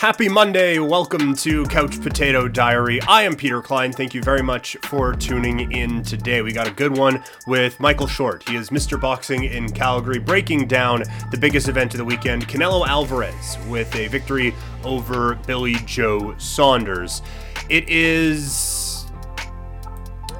Happy Monday. Welcome to Couch Potato Diary. I am Peter Klein. Thank you very much for tuning in today. We got a good one with Michael Short. He is Mr. Boxing in Calgary, breaking down the biggest event of the weekend Canelo Alvarez with a victory over Billy Joe Saunders. It is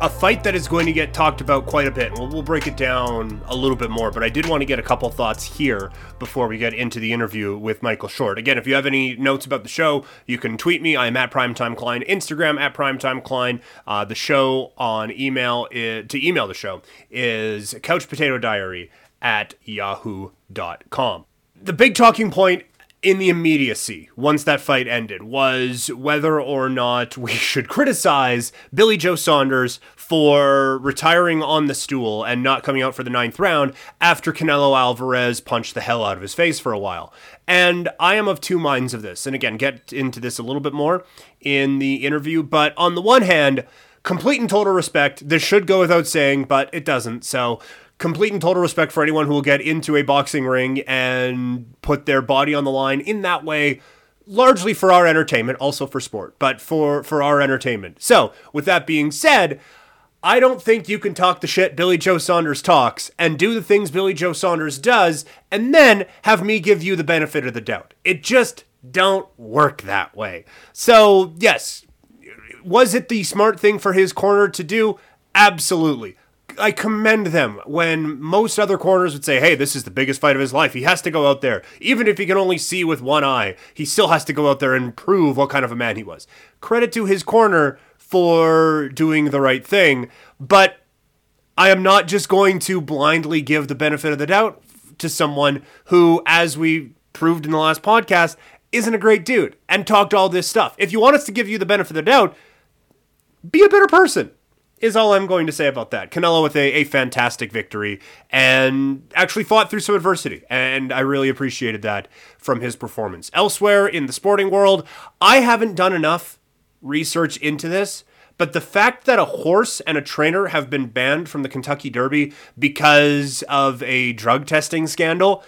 a fight that is going to get talked about quite a bit. We'll, we'll break it down a little bit more, but I did want to get a couple thoughts here before we get into the interview with Michael Short. Again, if you have any notes about the show, you can tweet me. I am at Primetime Klein, Instagram at Primetime Klein. Uh, the show on email is, to email the show is Couch Potato Diary at yahoo.com. The big talking point in the immediacy, once that fight ended, was whether or not we should criticize Billy Joe Saunders for retiring on the stool and not coming out for the ninth round after Canelo Alvarez punched the hell out of his face for a while. And I am of two minds of this. And again, get into this a little bit more in the interview. But on the one hand, complete and total respect. This should go without saying, but it doesn't. So complete and total respect for anyone who will get into a boxing ring and put their body on the line in that way largely for our entertainment also for sport but for for our entertainment so with that being said I don't think you can talk the shit Billy Joe Saunders talks and do the things Billy Joe Saunders does and then have me give you the benefit of the doubt. It just don't work that way. So, yes, was it the smart thing for his corner to do? Absolutely. I commend them when most other corners would say, "Hey, this is the biggest fight of his life. He has to go out there, even if he can only see with one eye. He still has to go out there and prove what kind of a man he was." Credit to his corner for doing the right thing, but I am not just going to blindly give the benefit of the doubt to someone who, as we proved in the last podcast, isn't a great dude and talked all this stuff. If you want us to give you the benefit of the doubt, be a better person is all I'm going to say about that. Canelo with a, a fantastic victory and actually fought through some adversity. And I really appreciated that from his performance. Elsewhere in the sporting world, I haven't done enough research into this. But the fact that a horse and a trainer have been banned from the Kentucky Derby because of a drug testing scandal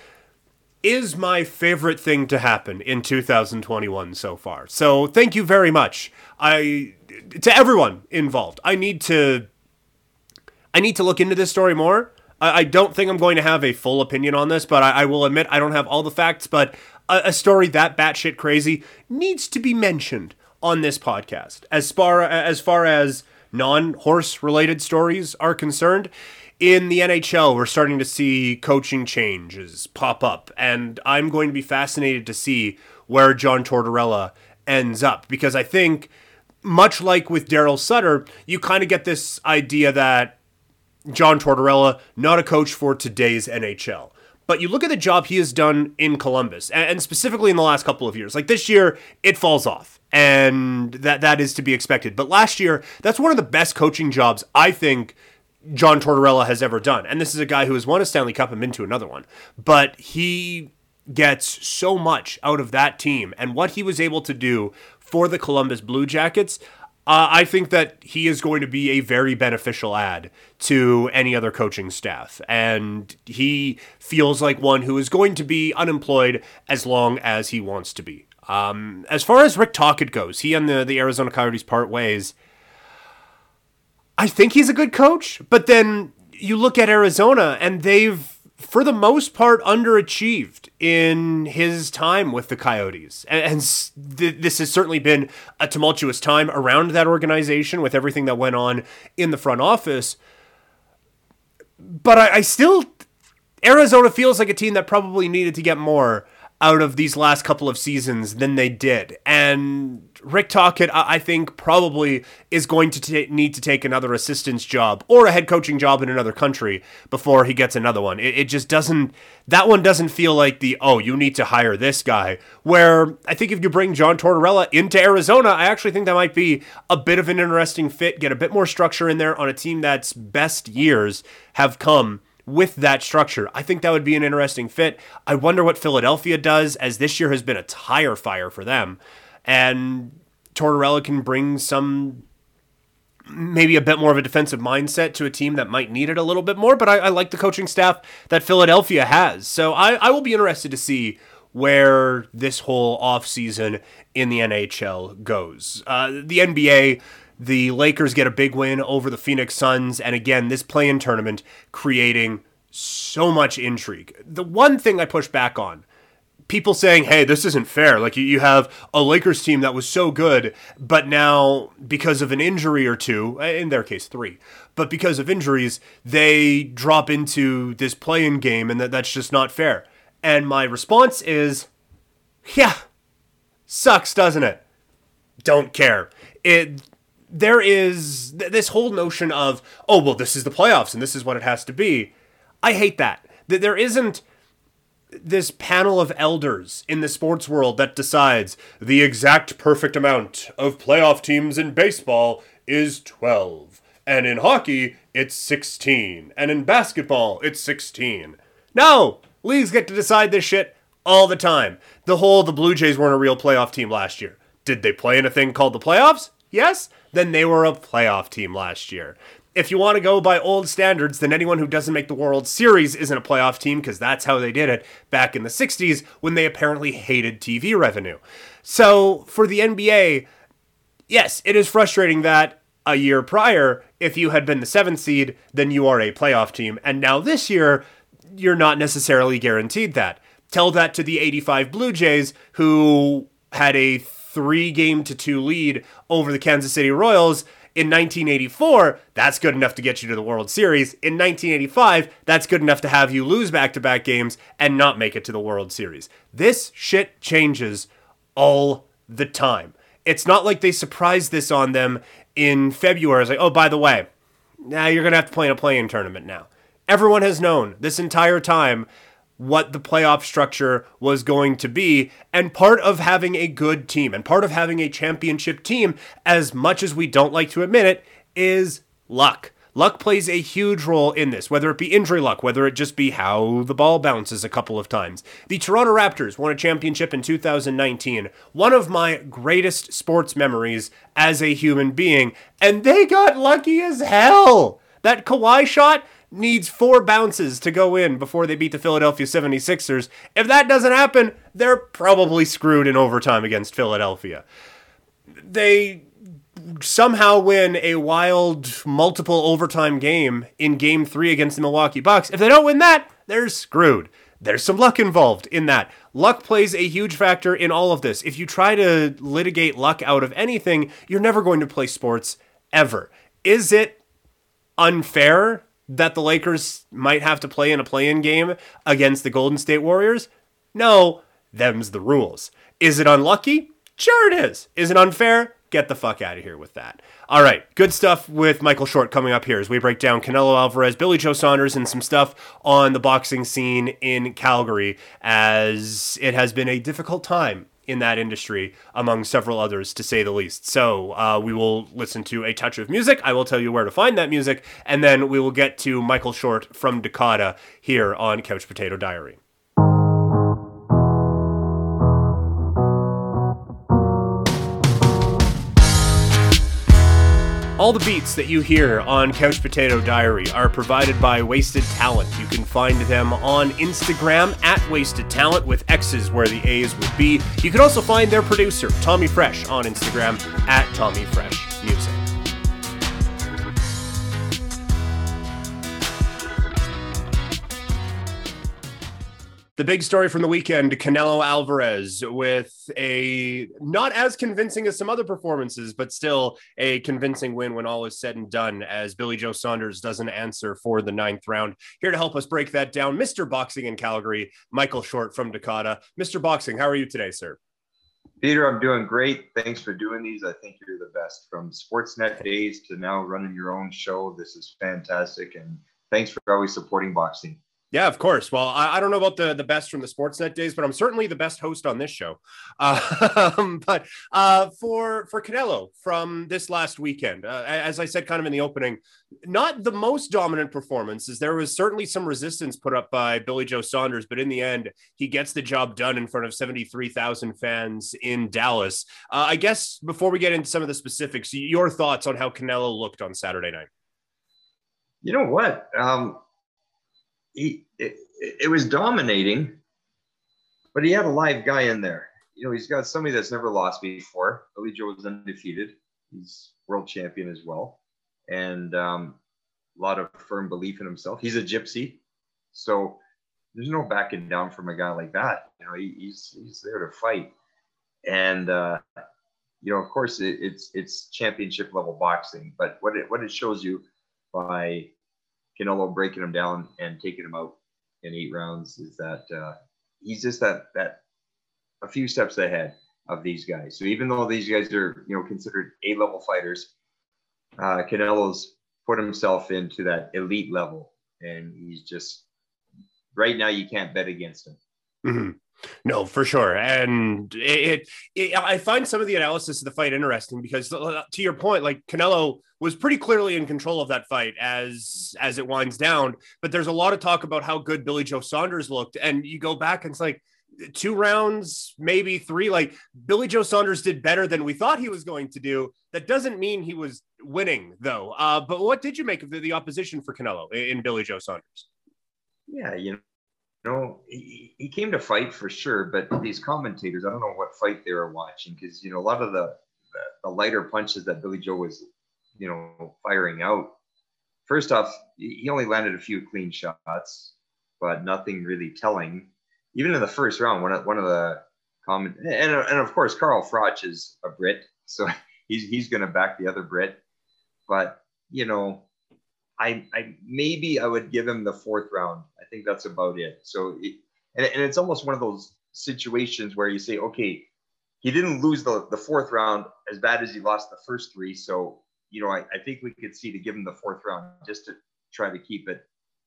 is my favorite thing to happen in 2021 so far. So thank you very much. I to everyone involved. I need to I need to look into this story more. I, I don't think I'm going to have a full opinion on this, but I, I will admit I don't have all the facts. But a, a story that batshit crazy needs to be mentioned on this podcast. As far as far as non horse related stories are concerned, in the NHL, we're starting to see coaching changes pop up, and I'm going to be fascinated to see where John Tortorella ends up because I think much like with Daryl Sutter, you kind of get this idea that John Tortorella, not a coach for today's NHL. But you look at the job he has done in Columbus, and specifically in the last couple of years. Like this year, it falls off, and that that is to be expected. But last year, that's one of the best coaching jobs I think John Tortorella has ever done. And this is a guy who has won a Stanley Cup and been to another one. But he gets so much out of that team and what he was able to do for the Columbus Blue Jackets, uh, I think that he is going to be a very beneficial add to any other coaching staff. And he feels like one who is going to be unemployed as long as he wants to be. Um, as far as Rick Tocchet goes, he and the, the Arizona Coyotes part ways. I think he's a good coach, but then you look at Arizona and they've for the most part, underachieved in his time with the Coyotes. And, th- this has certainly been a tumultuous time around that organization with everything that went on in the front office. But I, I still, Arizona feels like a team that probably needed to get more out of these last couple of seasons than they did. And Rick Tocchet, I think, probably is going to t- need to take another assistant's job or a head coaching job in another country before he gets another one. It, it just doesn't, that one doesn't feel like the, oh, you need to hire this guy. Where I think if you bring John Tortorella into Arizona, I actually think that might be a bit of an interesting fit, get a bit more structure in there on a team that's best years have come with that structure. I think that would be an interesting fit. I wonder what Philadelphia does, as this year has been a tire fire for them. And Tortorella can bring some, maybe a bit more of a defensive mindset to a team that might need it a little bit more. But I, I like the coaching staff that Philadelphia has. So I, I will be interested to see where this whole offseason in the NHL goes. Uh, the NBA, the Lakers get a big win over the Phoenix Suns, and again, this play in tournament creating so much intrigue. The one thing I push back on people saying, hey, this isn't fair. Like, you, have a Lakers team that was so good, but now, because of an injury or two, eh, in their case, three, but because of injuries, they drop into this play in game, and that, that's just not fair. And my response is, yeah, sucks, doesn't it? Don't care. It there is th- this whole notion of, oh, well, this is the playoffs and this is what it has to be. I hate that. That there isn't this panel of elders in the sports world that decides the exact perfect amount of playoff teams in baseball is 12. And in hockey, it's 16. And in basketball, it's 16. No! Leagues get to decide this shit all the time. The whole the Blue Jays weren't a real playoff team last year. Did they play in a thing called the playoffs? Yes? Then they were a playoff team last year. If you want to go by old standards, then anyone who doesn't make the World Series isn't a playoff team because that's how they did it back in the 60s when they apparently hated TV revenue. So for the NBA, yes, it is frustrating that a year prior, if you had been the seventh seed, then you are a playoff team. And now this year, you're not necessarily guaranteed that. Tell that to the 85 Blue Jays, who had a three game to two lead over the Kansas City Royals. In 1984, that's good enough to get you to the World Series. In 1985, that's good enough to have you lose back to back games and not make it to the World Series. This shit changes all the time. It's not like they surprised this on them in February. It's like, oh, by the way, now you're going to have to play in a play in tournament now. Everyone has known this entire time what the playoff structure was going to be. And part of having a good team and part of having a championship team, as much as we don't like to admit it, is luck. Luck plays a huge role in this, whether it be injury luck, whether it just be how the ball bounces a couple of times. The Toronto Raptors won a championship in 2019, one of my greatest sports memories as a human being, and they got lucky as hell. That Kawhi shot, needs four bounces to go in before they beat the Philadelphia 76ers. If that doesn't happen, they're probably screwed in overtime against Philadelphia. They somehow win a wild multiple overtime game in game three against the Milwaukee Bucks. If they don't win that, they're screwed. There's some luck involved in that. Luck plays a huge factor in all of this. If you try to litigate luck out of anything, you're never going to play sports ever. Is it unfair that the Lakers might have to play in a play-in game against the Golden State Warriors? No, them's the rules. Is it unlucky? Sure it is. Is it unfair? Get the fuck out of here with that. All right, good stuff with Michael Short coming up here as we break down Canelo Alvarez, Billy Joe Saunders, and some stuff on the boxing scene in Calgary as it has been a difficult time in that industry, among several others, to say the least. So uh, we will listen to a touch of music. I will tell you where to find that music, and then we will get to Michael Short from Dakota here on Couch Potato Diary. All the beats that you hear on Couch Potato Diary are provided by Wasted Talent. You can find them on Instagram at Wasted Talent with X's where the A's would be. You can also find their producer, Tommy Fresh, on Instagram at Tommy Fresh The big story from the weekend Canelo Alvarez with a not as convincing as some other performances, but still a convincing win when all is said and done, as Billy Joe Saunders doesn't answer for the ninth round. Here to help us break that down, Mr. Boxing in Calgary, Michael Short from Dakota. Mr. Boxing, how are you today, sir? Peter, I'm doing great. Thanks for doing these. I think you're the best from Sportsnet days to now running your own show. This is fantastic. And thanks for always supporting boxing. Yeah, of course. Well, I, I, don't know about the, the best from the Sportsnet days, but I'm certainly the best host on this show. Uh, but uh, for for Canelo from this last weekend, uh, as I said, kind of in the opening, not the most dominant performances. There was certainly some resistance put up by Billy Joe Saunders, but in the end, he gets the job done in front of 73,000 fans in Dallas. Uh, I guess before we get into some of the specifics, your thoughts on how Canelo looked on Saturday night. You know what? Um, he it, it was dominating, but he had a live guy in there. You know, he's got somebody that's never lost before. Billy Joe is undefeated. He's world champion as well, and um, a lot of firm belief in himself. He's a gypsy, so there's no backing down from a guy like that. You know, he, he's he's there to fight, and uh, you know, of course, it, it's it's championship level boxing. But what it what it shows you by Canelo breaking him down and taking him out in eight rounds is that uh, he's just that that a few steps ahead of these guys. So even though these guys are you know considered A level fighters, uh, Canelo's put himself into that elite level, and he's just right now you can't bet against him. Mm-hmm. No, for sure. And it, it, I find some of the analysis of the fight interesting because uh, to your point, like Canelo was pretty clearly in control of that fight as as it winds down. But there's a lot of talk about how good Billy Joe Saunders looked, and you go back and it's like two rounds, maybe three. Like Billy Joe Saunders did better than we thought he was going to do. That doesn't mean he was winning, though. Uh, but what did you make of the, the opposition for Canelo in, in Billy Joe Saunders? Yeah, you know he, he came to fight for sure, but these commentators, I don't know what fight they were watching because, you know, a lot of the, the, the lighter punches that Billy Joe was, you know, firing out. First off, he only landed a few clean shots, but nothing really telling. Even in the first round, one of, one of the comment, and, and of course, Carl Froch is a Brit, so he's, he's going to back the other Brit. But, you know, I, I maybe I would give him the fourth round. I think that's about it. So, it, and, and it's almost one of those situations where you say, okay, he didn't lose the, the fourth round as bad as he lost the first three. So, you know, I, I think we could see to give him the fourth round just to try to keep it,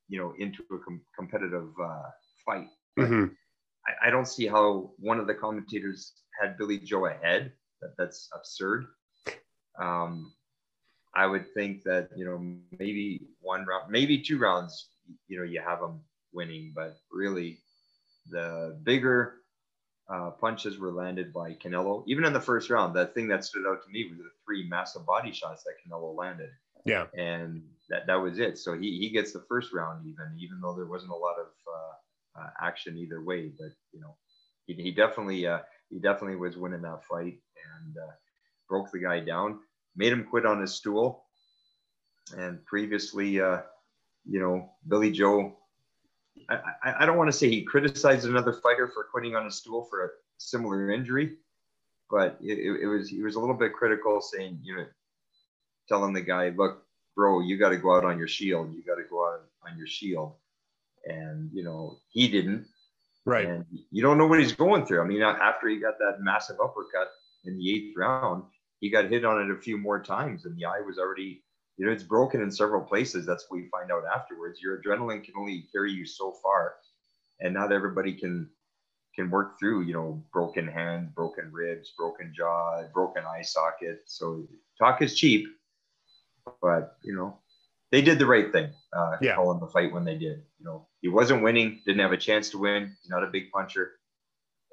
you know, into a com- competitive uh, fight. Mm-hmm. I, I, don't see how one of the commentators had Billy Joe ahead. That, that's absurd. Um, I would think that you know maybe one round, maybe two rounds, you know, you have them winning, but really the bigger uh, punches were landed by Canelo. Even in the first round, that thing that stood out to me was the three massive body shots that Canelo landed. Yeah, and that that was it. So he he gets the first round even, even though there wasn't a lot of uh, uh, action either way. But you know, he, he definitely uh, he definitely was winning that fight and uh, broke the guy down made him quit on his stool. And previously, uh, you know, Billy Joe, I, I, don't want to say he criticized another fighter for quitting on a stool for a similar injury, but it, it was he was a little bit critical, saying, you know, telling the guy, look, bro, you got to go out on your shield. You got to go out on your shield. And, you know, he didn't. Right. And you don't know what he's going through. I mean, after he got that massive uppercut in the eighth round, he got hit on it a few more times and the eye was already you know it's broken in several places that's what you find out afterwards. Your adrenaline can only carry you so far and not everybody can can work through you know broken hand broken ribs broken jaw broken eye socket. So talk is cheap but you know they did the right thing uh yeah. calling the fight when they did you know. He wasn't winning didn't have a chance to win he's not a big puncher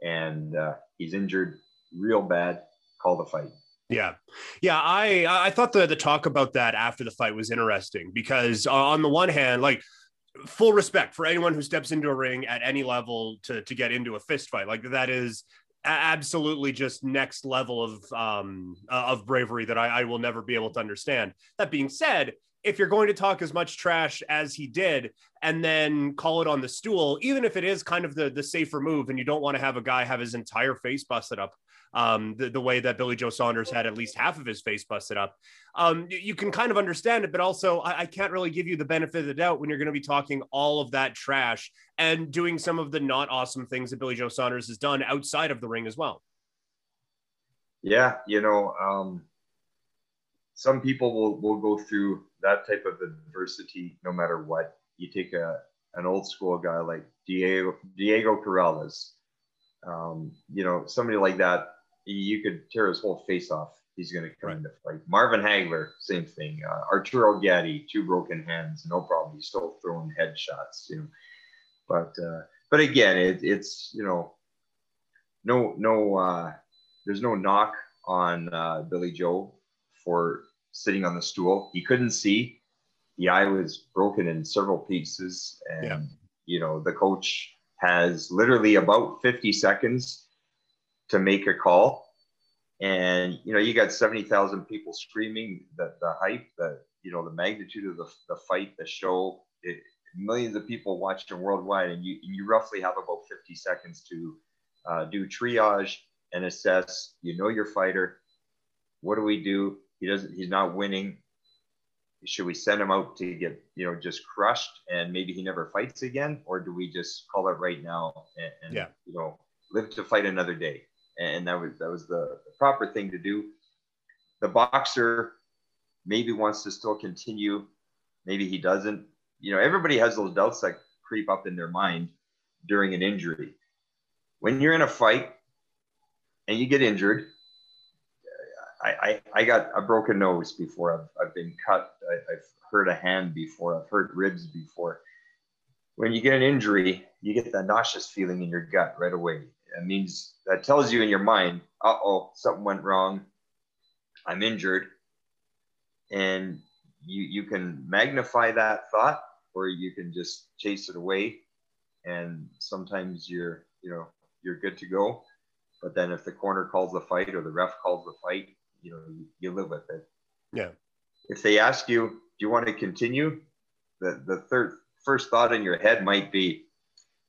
and uh, he's injured real bad call the fight yeah, yeah. I I thought the the talk about that after the fight was interesting because on the one hand, like full respect for anyone who steps into a ring at any level to to get into a fist fight, like that is absolutely just next level of um of bravery that I, I will never be able to understand. That being said, if you're going to talk as much trash as he did and then call it on the stool, even if it is kind of the the safer move and you don't want to have a guy have his entire face busted up um, the, the way that Billy Joe Saunders had at least half of his face busted up. Um, you, you, can kind of understand it, but also I, I can't really give you the benefit of the doubt when you're going to be talking all of that trash and doing some of the not awesome things that Billy Joe Saunders has done outside of the ring as well. Yeah, you know, um, some people will, will go through that type of adversity no matter what. You take a an old school guy like Diego Diego Corrales, um, you know, somebody like that you could tear his whole face off. He's going to come right. into fight. Marvin Hagler, same thing. Uh, Arturo Gatti, two broken hands, no problem. He's still throwing headshots, you know. But uh, but again, it, it's you know, no no, uh, there's no knock on uh, Billy Joe for sitting on the stool. He couldn't see. The eye was broken in several pieces, and yeah. you know the coach has literally about 50 seconds to make a call. And, you know, you got 70,000 people screaming the, the hype, the, you know, the magnitude of the, the fight, the show, it, millions of people watching worldwide. And you, you roughly have about 50 seconds to uh, do triage and assess, you know, your fighter. What do we do? He doesn't, he's not winning should we send him out to get you know just crushed and maybe he never fights again or do we just call it right now and, and yeah. you know live to fight another day and that was that was the, the, proper thing to do the boxer maybe wants to still continue maybe he doesn't you know everybody has those doubts that creep up in their mind during an injury when you're in a fight and you get injured I, I, I got a broken nose before. I've, I've been cut. I, have hurt a hand before. I've hurt ribs before. When you get an injury, you get that nauseous feeling in your gut right away. It means that tells you in your mind, uh oh, something went wrong. I'm injured. And you, you can magnify that thought or you can just chase it away. And sometimes you're, you know, you're good to go. But then if the corner calls the fight or the ref calls the fight, you know you, you live with it yeah if they ask you do you want to continue the the third first thought in your head might be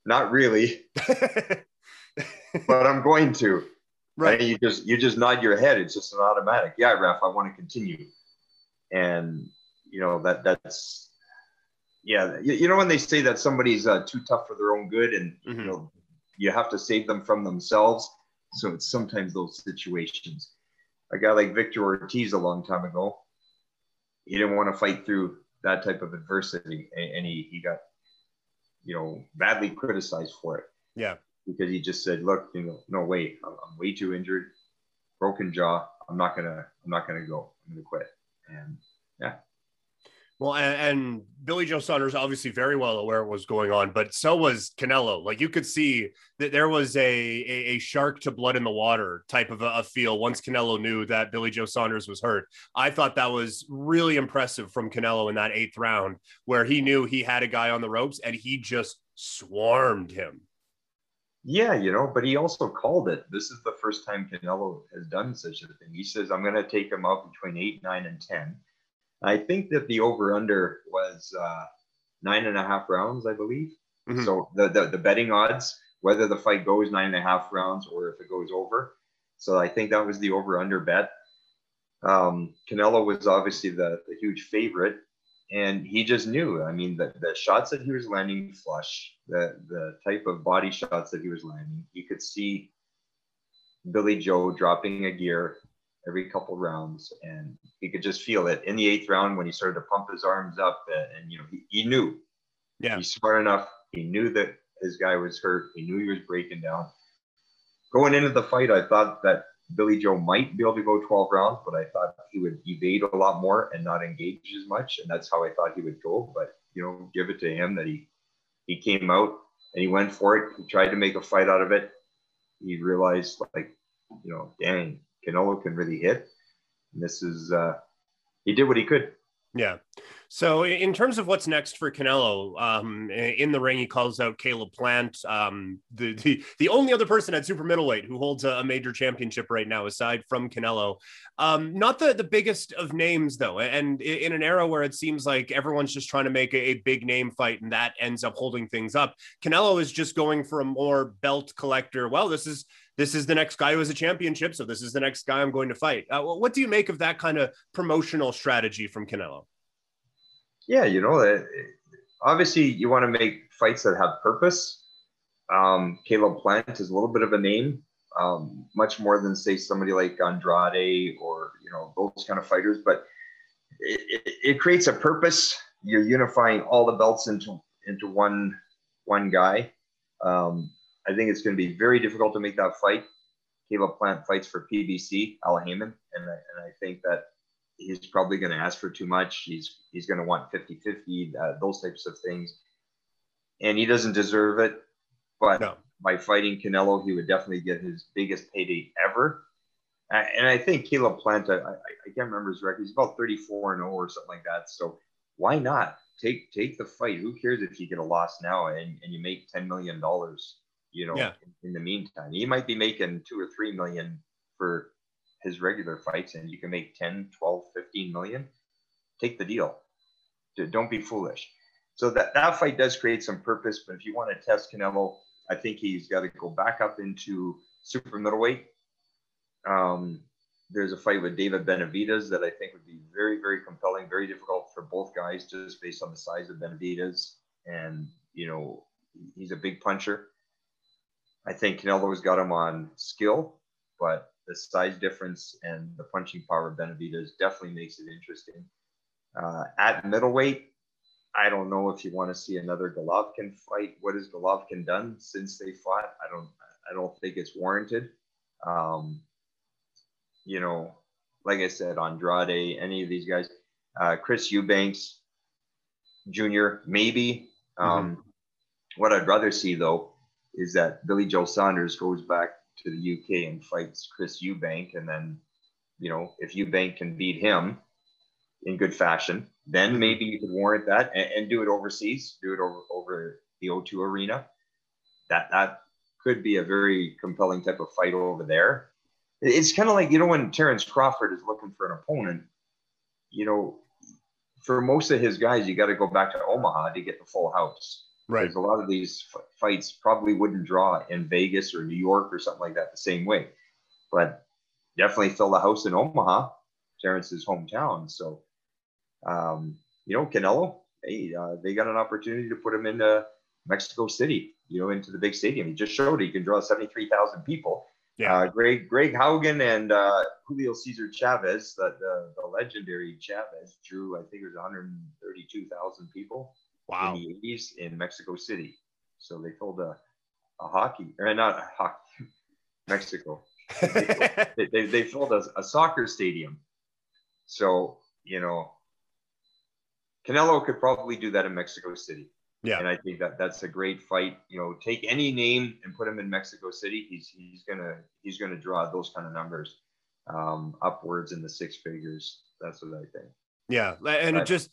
not really but i'm going to. Right. And you just you just nod your head. It's just an automatic yeah ref i want to continue. And you know that that's yeah you, you know when they say that somebody's uh, too tough for their own good and mm-hmm. you know you have to save them from themselves? So it's sometimes those situations. A guy like Victor Ortiz a long time ago, he didn't want to fight through that type of adversity, and he he got you know badly criticized for it. Yeah, because he just said, "Look, you know, no way, I'm, I'm way too injured, broken jaw. I'm not gonna I'm not gonna go. I'm gonna quit." And yeah, well, and, and, Billy Joe Saunders obviously very well aware what was going on, but so was Canelo. Like you could see that there was a a, a shark to blood in the water type of a, a, feel once Canelo knew that Billy Joe Saunders was hurt. I thought that was really impressive from Canelo in that eighth round, where he knew he had a guy on the ropes and he just swarmed him. Yeah, you know, but he also called it. This is the first time Canelo has done such a thing. He says, "I'm going to take him out between eight, nine, and ten I think that the over under was uh, nine and a half rounds, I believe. Mm-hmm. So the, the, the betting odds, whether the fight goes nine and a half rounds or if it goes over. So I think that was the over under bet. Um, Canelo was obviously the, the huge favorite, and he just knew. I mean, the, the shots that he was landing flush, the the type of body shots that he was landing, you could see Billy Joe dropping a gear every couple rounds, and he could just feel it in the eighth round when he started to pump his arms up, and, and you know he, he knew. Yeah, he's smart enough. He knew that his guy was hurt. He knew he was breaking down. Going into the fight, I thought that Billy Joe might be able to go 12 rounds, but I thought he would evade a lot more and not engage as much, and that's how I thought he would go. But you know, give it to him that he he came out and he went for it. He tried to make a fight out of it. He realized, like, you know, dang, Canelo can really hit. And this is uh, he did what he could. Yeah. So in terms of what's next for Canelo, um, in the ring, he calls out Caleb Plant, um, the, the the only other person at super middleweight who holds a, a major championship right now, aside from Canelo. Um, not the the biggest of names though, and in an era where it seems like everyone's just trying to make a, a big name fight, and that ends up holding things up. Canelo is just going for a more belt collector. Well, this is this is the next guy who has a championship, so this is the next guy I'm going to fight. Uh, what do you make of that kind of promotional strategy from Canelo? Yeah, you know, obviously you want to make fights that have purpose. Um, Caleb Plant is a little bit of a name, um, much more than say somebody like Andrade or you know those kind of fighters. But it, it, it creates a purpose. You're unifying all the belts into into one one guy. Um, I think it's going to be very difficult to make that fight. Caleb Plant fights for PBC, Al Haymon, and I, and I think that he's probably going to ask for too much. He's he's going to want 50-50, uh, those types of things, and he doesn't deserve it. But no. by fighting Canelo, he would definitely get his biggest payday ever. And I think Caleb Plant, I, I can't remember his record. He's about 34 and 0 or something like that. So why not? take take the fight. Who cares if you get a loss now and, and you make ten million dollars? You know, Yeah. in, in the meantime, he might be making two or three million for his regular fights, and you can make 10, 12, 15 million. Take the deal. Don't be foolish. So that that fight does create some purpose. But if you want to test Canelo, I think he's got to go back up into super middleweight. Um, there's a fight with David Benavidez that I think would be very, very compelling, very difficult for both guys just based on the size of Benavidez. And, you know, he's a big puncher. I think Canelo's got him on skill, but the size difference and the punching power of Benavidez definitely makes it interesting. Uh, at middleweight, I don't know if you want to see another Golovkin fight. What has Golovkin done since they fought? I don't. I don't think it's warranted. Um, you know, like I said, Andrade, any of these guys, uh, Chris Eubanks Jr. Maybe. Um, What I'd rather see though is that Billy Joe Saunders goes back to the UK and fights Chris Eubank, and then, you know, if Eubank can beat him in good fashion, then maybe you could warrant that and, and do it overseas, do it over over the O2 arena. That that could be a very compelling type of fight over there. It's kind of like you know when Terrence Crawford is looking for an opponent, you know, for most of his guys, you got to go back to Omaha to get the full house. Right. Because a lot of these f- fights probably wouldn't draw in Vegas or New York or something like that the same way. But definitely fill the house in Omaha, Terrence's hometown. So, um, you know, Canelo, hey, uh, they got an opportunity to put him into Mexico City, you know, into the big stadium. He just showed he can draw 73,000 people. Yeah. Uh, Greg Greg Haugen and uh, Julio Cesar Chavez, the, the, the legendary Chavez, drew, I think it was 132,000 people Wow. in the 80s in Mexico City. So they filled a, a hockey, or not a hockey, Mexico. They, they, they filled a, a soccer stadium. So, you know, Canelo could probably do that in Mexico City. Yeah. And I think that that's a great fight. You know, take any name and put him in Mexico City. He's he's gonna he's gonna draw those kind of numbers, um, upwards in the six figures. That's what I think. Yeah, and it just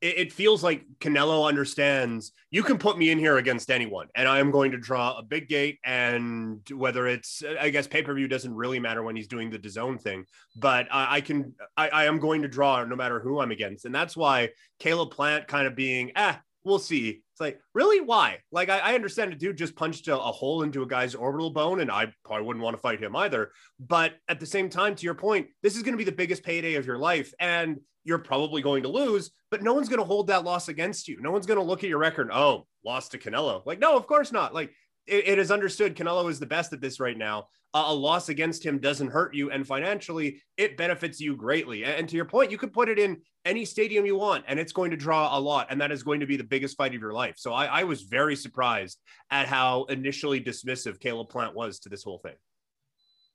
it, it feels like Canelo understands you can put me in here against anyone, and I am going to draw a big gate. And whether it's, I guess, pay per view doesn't really matter when he's doing the DAZN thing, but I, I can, I, I am going to draw no matter who I'm against, and that's why Caleb Plant kind of being, ah, we'll see. It's like, really? Why? Like, I, I understand a dude just punched a, a hole into a guy's orbital bone, and I probably wouldn't want to fight him either. But at the same time, to your point, this is going to be the biggest payday of your life. And you're probably going to lose, but no one's going to hold that loss against you. No one's going to look at your record. Oh, lost to Canelo. Like, no, of course not. Like, it, it is understood Canelo is the best at this right now. Uh, a loss against him doesn't hurt you. And financially, it benefits you greatly. And, and to your point, you could put it in any stadium you want, and it's going to draw a lot. And that is going to be the biggest fight of your life. So I, I was very surprised at how initially dismissive Caleb Plant was to this whole thing.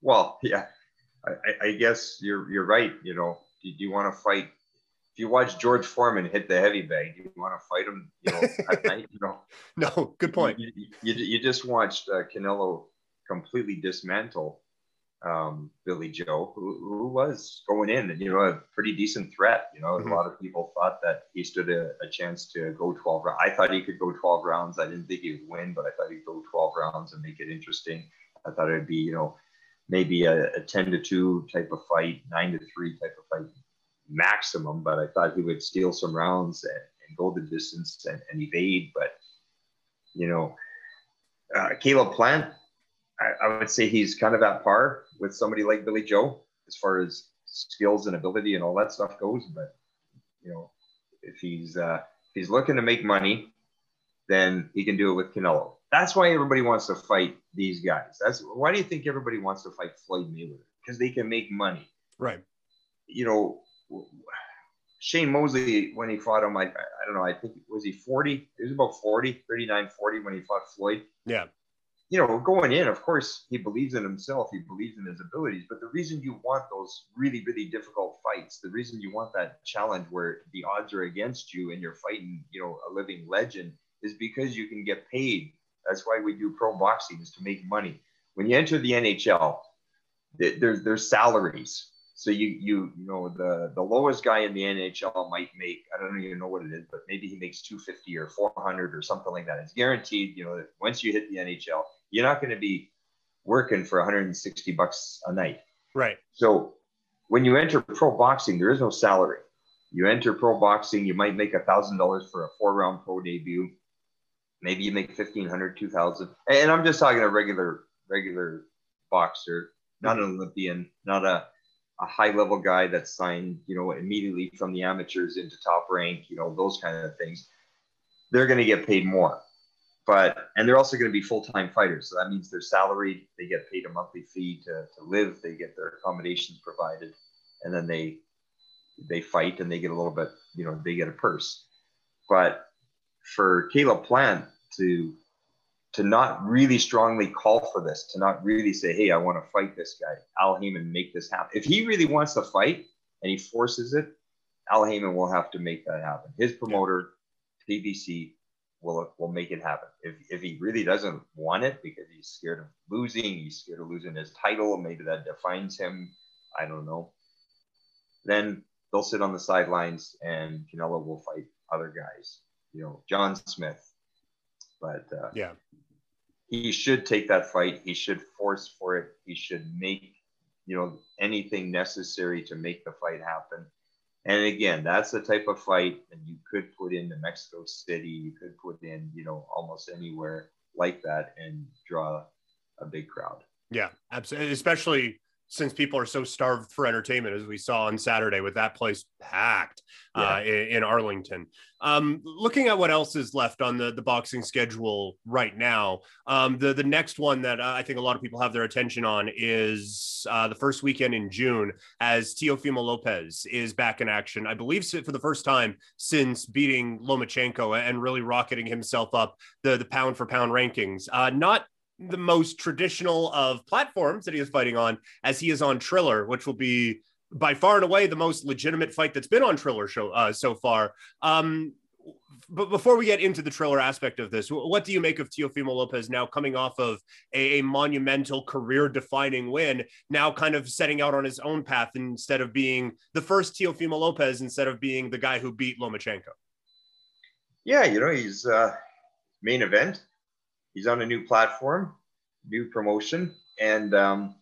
Well, yeah, I, I- guess you're you're right. You know, do you want to fight? You watch George Foreman hit the heavy bag, do you want to fight him? You know, at night. You know, No, good point. You, you, you just watched uh, Canelo completely dismantle um, Billy Joe, who, who was going in and you know a pretty decent threat. You know, Mhm. a lot of people thought that he stood a, a chance to go 12 rounds. I thought he could go 12 rounds. I didn't think he would win, but I thought he'd go 12 rounds and make it interesting. I thought it'd be you know maybe a, a 10 to 2 type of fight, 9 to 3 type of fight maximum, but I thought he would steal some rounds and, and go the distance and, and evade. But you know, uh, Caleb Plant, I, I would say he's kind of at par with somebody like Billy Joe as far as skills and ability and all that stuff goes. But you know, if he's uh, if he's looking to make money, then he can do it with Canelo. That's why everybody wants to fight these guys. That's why do you think everybody wants to fight Floyd Mayweather? Because they can make money. Right. You know, Shane Mosley, when he fought him, I, I don't know, I think, was he 40? He was about 40, 39, 40 when he fought Floyd. Yeah. You know, going in, of course, he believes in himself, he believes in his abilities. But the reason you want those really, really difficult fights, the reason you want that challenge where the odds are against you and you're fighting, you know, a living legend is because you can get paid. That's why we do pro boxing is to make money. When you enter the NHL, there's there's salaries. So you you you know the the lowest guy in the NHL might make I don't even know what it is, but maybe he makes 250 or 400 or something like that. It's guaranteed. You know that once you hit the NHL, you're not going to be working for 160 bucks a night. Right. So when you enter pro boxing, there is no salary. You enter pro boxing, you might make a thousand dollars for a four round pro debut. Maybe you make 1500, 2000. And I'm just talking a regular, regular boxer, not an Olympian, not a, a high level guy that's signed, you know, immediately from the amateurs into top rank, you know, those kind of things. They're going to get paid more but and they're also going to be full-time fighters so that means they're salaried they get paid a monthly fee to, to live they get their accommodations provided and then they they fight and they get a little bit you know they get a purse but for caleb plant to to not really strongly call for this to not really say hey i want to fight this guy al haymon make this happen if he really wants to fight and he forces it al haymon will have to make that happen his promoter pbc will will make it happen. If if he really doesn't want it because he's scared of losing, he's scared of losing his title, maybe that defines him. I don't know. Then they'll sit on the sidelines and Canelo will fight other guys. You know, John Smith. But uh, yeah, he should take that fight. He should force for it. He should make you know anything necessary to make the fight happen. And again, that's the type of fight that you could put into Mexico City. You could put in, you know, almost anywhere like that and draw a big crowd. Yeah, absolutely. Especially since people are so starved for entertainment, as we saw on Saturday with that place packed yeah. uh, in, in, Arlington. Um, looking at what else is left on the, the boxing schedule right now, um, the, the next one that uh, I think a lot of people have their attention on is uh, the first weekend in June as Teofimo Lopez is back in action. I believe for the first time since beating Lomachenko and really rocketing himself up the, the pound for pound rankings. Uh, not the most traditional of platforms that he is fighting on, as he is on Triller, which will be by far and away the most legitimate fight that's been on Triller show uh, so far. Um, but before we get into the Triller aspect of this, what do you make of Teofimo Lopez now coming off of a, a monumental career-defining win, now kind of setting out on his own path instead of being the first Teofimo Lopez, instead of being the guy who beat Lomachenko? Yeah, you know he's uh, main event he's on a new platform, new promotion, and um,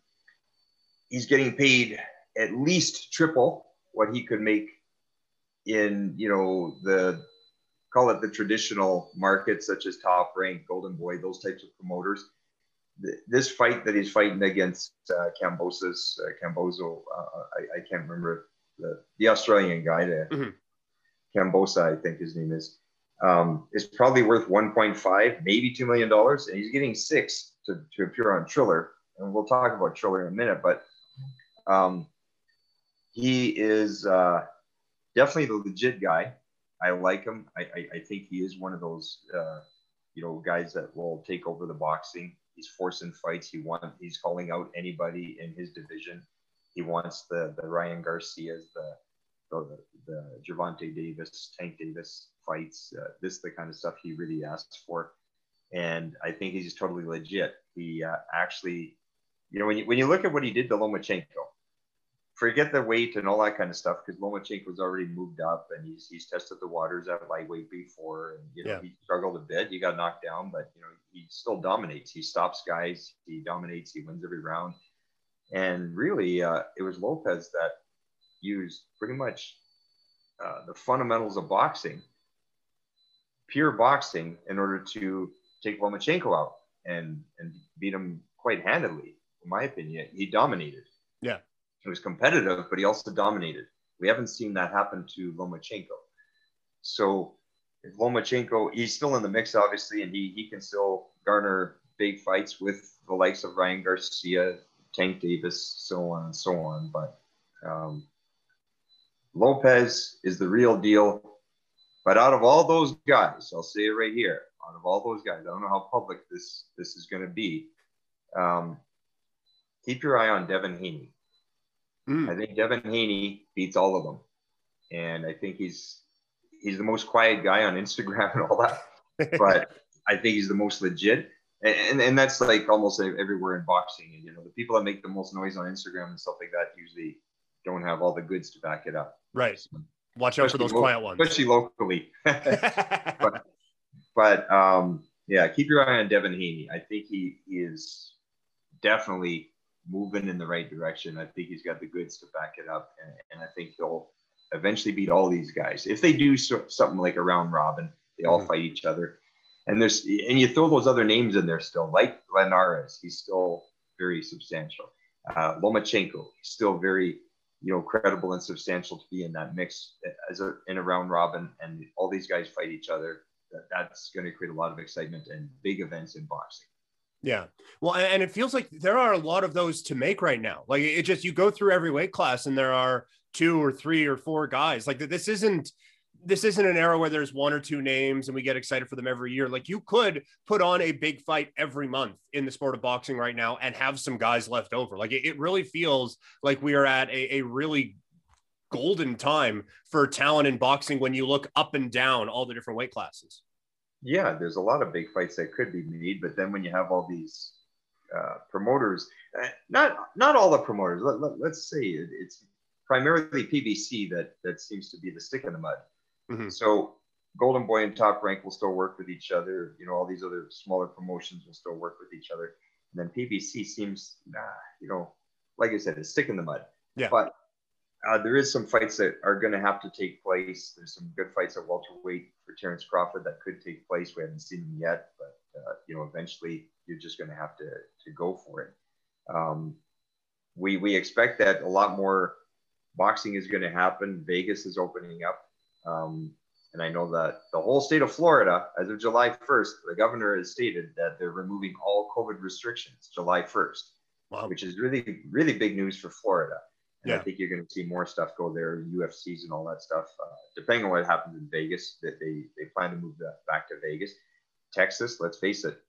he's getting paid at least triple what he could make in you know the call it the traditional markets such as top rank golden boy those types of promoters. This fight that he's fighting against uh, Kambosos, uh, Cambozo, uh, I, I, can't remember the, the Australian guy there, mm-hmm. Cambosa, I think his name is um, is probably worth 1.5, maybe $2 million. And he's getting six to, to appear on Triller. And we'll talk about Triller in a minute, but um, he is uh, definitely the legit guy. I like him. I, I, I think he is one of those, uh, you know, guys that will take over the boxing. He's forcing fights. He wants, he's calling out anybody in his division. He wants the, the Ryan Garcias, the, the, the Gervonta Davis, Tank Davis fights. Uh, this is the kind of stuff he really asks for. And I think he's totally legit. He uh, actually, you know, when you, when you look at what he did to Lomachenko, forget the weight and all that kind of stuff because Lomachenko's already moved up and he's, he's tested the waters at lightweight before. And, you know, yeah. he struggled a bit. He got knocked down, but, you know, he still dominates. He stops guys, he dominates, he wins every round. And really, uh, it was Lopez that used pretty much uh, the fundamentals of boxing, pure boxing, in order to take Lomachenko out and and beat him quite handedly. In my opinion, he dominated. Yeah, he was competitive, but he also dominated. We haven't seen that happen to Lomachenko. So if Lomachenko, he's still in the mix, obviously, and he he can still garner big fights with the likes of Ryan Garcia, Tank Davis, so on and so on. But um, Lopez is the real deal. But out of all those guys, I'll say it right here. Out of all those guys, I don't know how public this this is going to be. Um, keep your eye on Devin Haney. Mm. I think Devin Haney beats all of them, and I think he's he's the most quiet guy on Instagram and all that. but I think he's the most legit, and, and, and that's like almost everywhere in boxing. And you know, the people that make the most noise on Instagram and stuff like that usually don't have all the goods to back it up. Right. So, Watch out for those lo- quiet ones. Especially locally. but, but um, yeah, keep your eye on Devin Haney. I think he, he is definitely moving in the right direction. I think he's got the goods to back it up, and, and I think he'll eventually beat all these guys. If they do so, something like a round robin, they all mm-hmm. fight each other. And there's and you throw those other names in there still, like Linares, he's still very substantial. Uh, Lomachenko, still very you know credible and substantial to be in that mix as a in a round robin, and all these guys fight each other. That, that's going to create a lot of excitement and big events in boxing. Yeah. Well, and it feels like there are a lot of those to make right now. Like it just you go through every weight class and there are two or three or four guys. Like this isn't this isn't an era where there's one or two names and we get excited for them every year. Like you could put on a big fight every month in the sport of boxing right now and have some guys left over. Like it, it really feels like we are at a, a really golden time for talent in boxing when you look up and down all the different weight classes. Yeah, there's a lot of big fights that could be made, but then when you have all these uh, promoters, uh, not not all the promoters. Let, us let, say it, it's primarily PBC that that seems to be the stick in the mud. Mm-hmm. So Golden Boy and Top Rank will still work with each other. You know, all these other smaller promotions will still work with each other. And then PBC seems, nah, you know, like I said, it's stick in the mud. Yeah. But uh, there is some fights that are going to have to take place. There's some good fights at welterweight for Terrence Crawford that could take place. We haven't seen them yet, but uh, you know, eventually you're just going to have to to go for it. Um, we we expect that a lot more boxing is going to happen. Vegas is opening up. Um, and I know that the whole state of Florida, as of July 1st, the governor has stated that they're removing all COVID restrictions July 1st, wow. which is really, really big news for Florida. And yeah. I think you're going to see more stuff go there, UFCs and all that stuff. Uh, depending on what happens in Vegas, that they, they plan to move that back to Vegas. Texas, let's face it,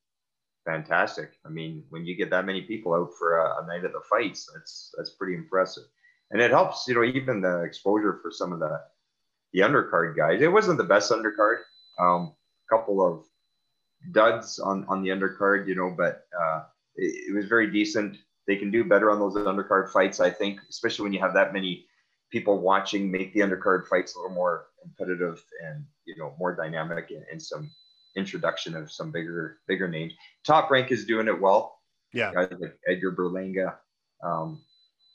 fantastic. I mean, when you get that many people out for a, a night of the fights, that's that's pretty impressive. And it helps, you know, even the exposure for some of the the undercard guys. It wasn't the best undercard. Um, a couple of duds on on the undercard, you know, but uh, it, it, was very decent. They can do better on those undercard fights, I think, especially when you have that many people watching. Make the undercard fights a little more competitive and you know more dynamic and, and some introduction of some bigger bigger names. Top rank is doing it well. Yeah, guys like Edgar Berlanga. Um,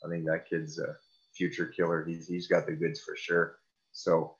I think that kid's a future killer. He's he's got the goods for sure. So,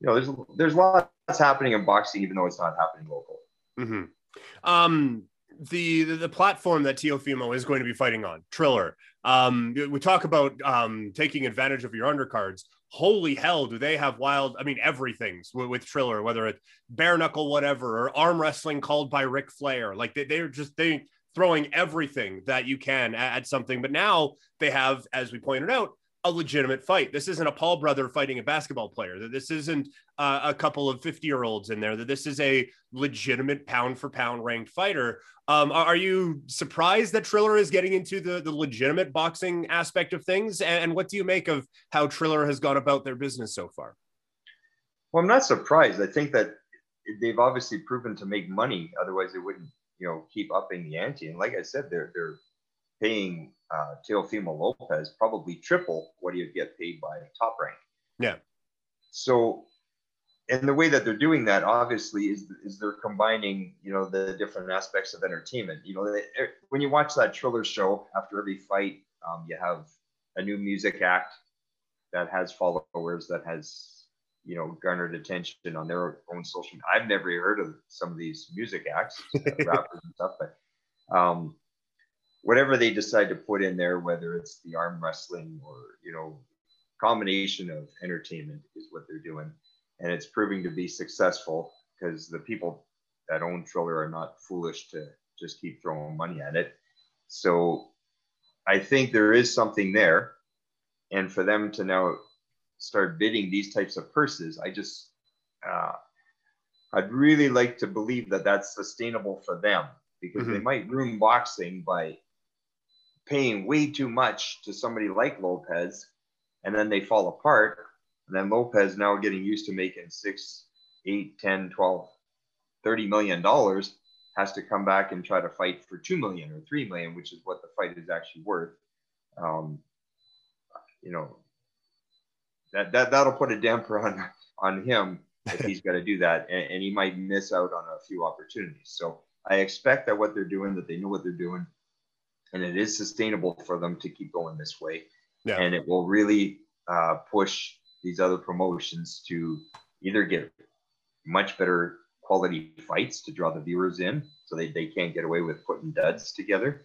you know, there's there's lots happening in boxing, even though it's not happening local. Mm-hmm. Um, the, the, platform that Teofimo is going to be fighting on, Triller. Um, we talk about um, taking advantage of your undercards. Holy hell, do they have wild? I mean, everything's with, with Triller, whether it's bare knuckle, whatever, or arm wrestling called by Ric Flair. Like they, they're just they throwing everything that you can at, at something. But now they have, as we pointed out, a legitimate fight. This isn't a Paul brother fighting a basketball player. That This isn't uh, a couple of 50 year olds in there. That this is a legitimate pound for pound ranked fighter. Um, are you surprised that Triller is getting into the, the legitimate boxing aspect of things? And, and what do you make of how Triller has gone about their business so far? Well, I'm not surprised. I think that they've obviously proven to make money. Otherwise, they wouldn't, you know, keep upping the ante. And like I said, they're they're paying uh, Teofimo Lopez probably triple what he'd get paid by Top Rank. Yeah. So, and the way that they're doing that, obviously, is is they're combining, you know, the different aspects of entertainment. You know, they, er, when you watch that Triller show after every fight, um, you have a new music act that has followers that has you know garnered attention on their own social. I've never heard of some of these music acts, uh, rappers and stuff, but um, whatever they decide to put in there, whether it's the arm wrestling or, you know, combination of entertainment is what they're doing. And it's proving to be successful because the people that own Triller are not foolish to just keep throwing money at it. So I think there is something there. And for them to now start bidding these types of purses, I just, uh, I'd really like to believe that that's sustainable for them because mm-hmm. they might ruin boxing by paying way too much to somebody like Lopez, and then they fall apart. And then Lopez now getting used to making six, eight, 10, 12, 30 million dollars has to come back and try to fight for two million or three million, which is what the fight is actually worth. Um, you know, that that that'll put a damper on on him if he's got to do that, and, and he might miss out on a few opportunities. So I expect that what they're doing, that they know what they're doing, and it is sustainable for them to keep going this way. Yeah. And it will really uh, push these other promotions to either get much better quality fights to draw the viewers in so they, they can't get away with putting duds together.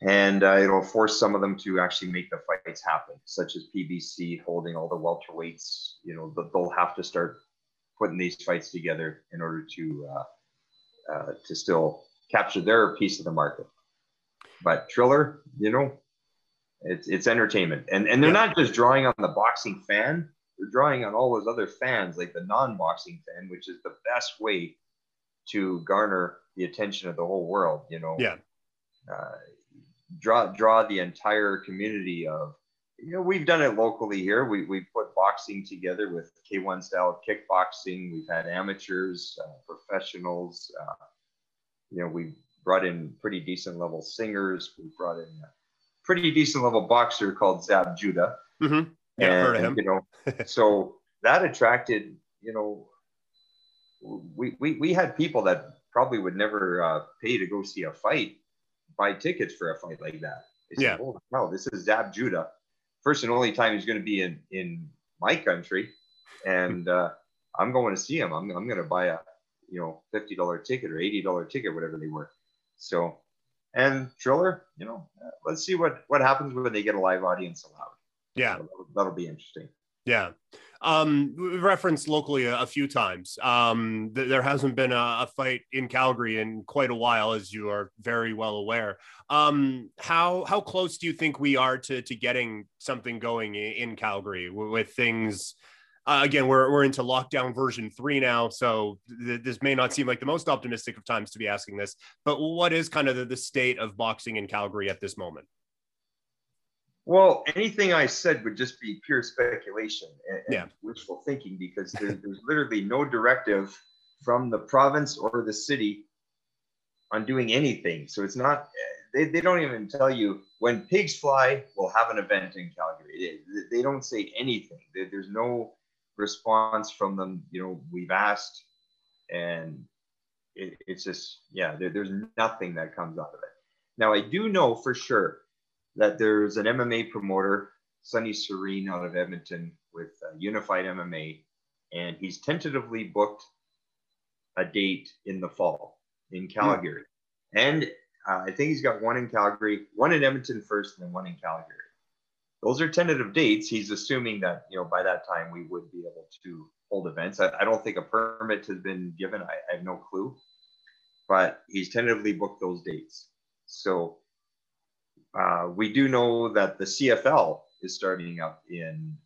And uh, it'll force some of them to actually make the fights happen, such as PBC holding all the welterweights. You know, they'll have to start putting these fights together in order to uh, uh, to still capture their piece of the market. But Triller, you know, it's it's entertainment, and and they're yeah. not just drawing on the boxing fan; they're drawing on all those other fans, like the non-boxing fan, which is the best way to garner the attention of the whole world. You know, yeah. Uh, draw draw the entire community of you know we've done it locally here we, we put boxing together with k1 style kickboxing we've had amateurs uh, professionals uh, you know we brought in pretty decent level singers we brought in a pretty decent level boxer called zab judah mm-hmm. yeah and, heard of him. you know so that attracted you know we, we we had people that probably would never uh, pay to go see a fight buy tickets for a fight like that. They yeah. oh, no, this is Zab Judah. First and only time he's going to be in, in my country. And uh, I'm going to see him. I'm, I'm going to buy a, you know, $50 ticket or $80 ticket, whatever they were. So, and Triller, you know, let's see what, what happens when they get a live audience allowed. Yeah. So that'll, that'll be interesting. Yeah. Um, we've referenced locally a, a few times. Um, th- there hasn't been a, a, fight in Calgary in quite a while, as you are very well aware. Um, how how close do you think we are to to getting something going in, in Calgary with, with things? Uh, again, we're we're into lockdown version three now, so th- this may not seem like the most optimistic of times to be asking this. But what is kind of the, the state of boxing in Calgary at this moment? Well, anything I said would just be pure speculation and, yeah. and wishful thinking because there, there's literally no directive from the province or the city on doing anything. So it's not, they, they don't even tell you when pigs fly, we'll have an event in Calgary. They, they don't say anything. There's no response from them. You know, we've asked and it, it's just, yeah, there, there's nothing that comes out of it. Now, I do know for sure that there's an MMA promoter, Sunny Sareen, out of Edmonton with uh, Unified MMA, and he's tentatively booked a date in the fall in hmm. Calgary. And uh, I think he's got one in Calgary, one in Edmonton first, and then one in Calgary. Those are tentative dates. He's assuming that you know by that time we would be able to hold events. I, I don't think a permit has been given. I, I have no clue, but he's tentatively booked those dates. So uh, we do know that the CFL is starting up in,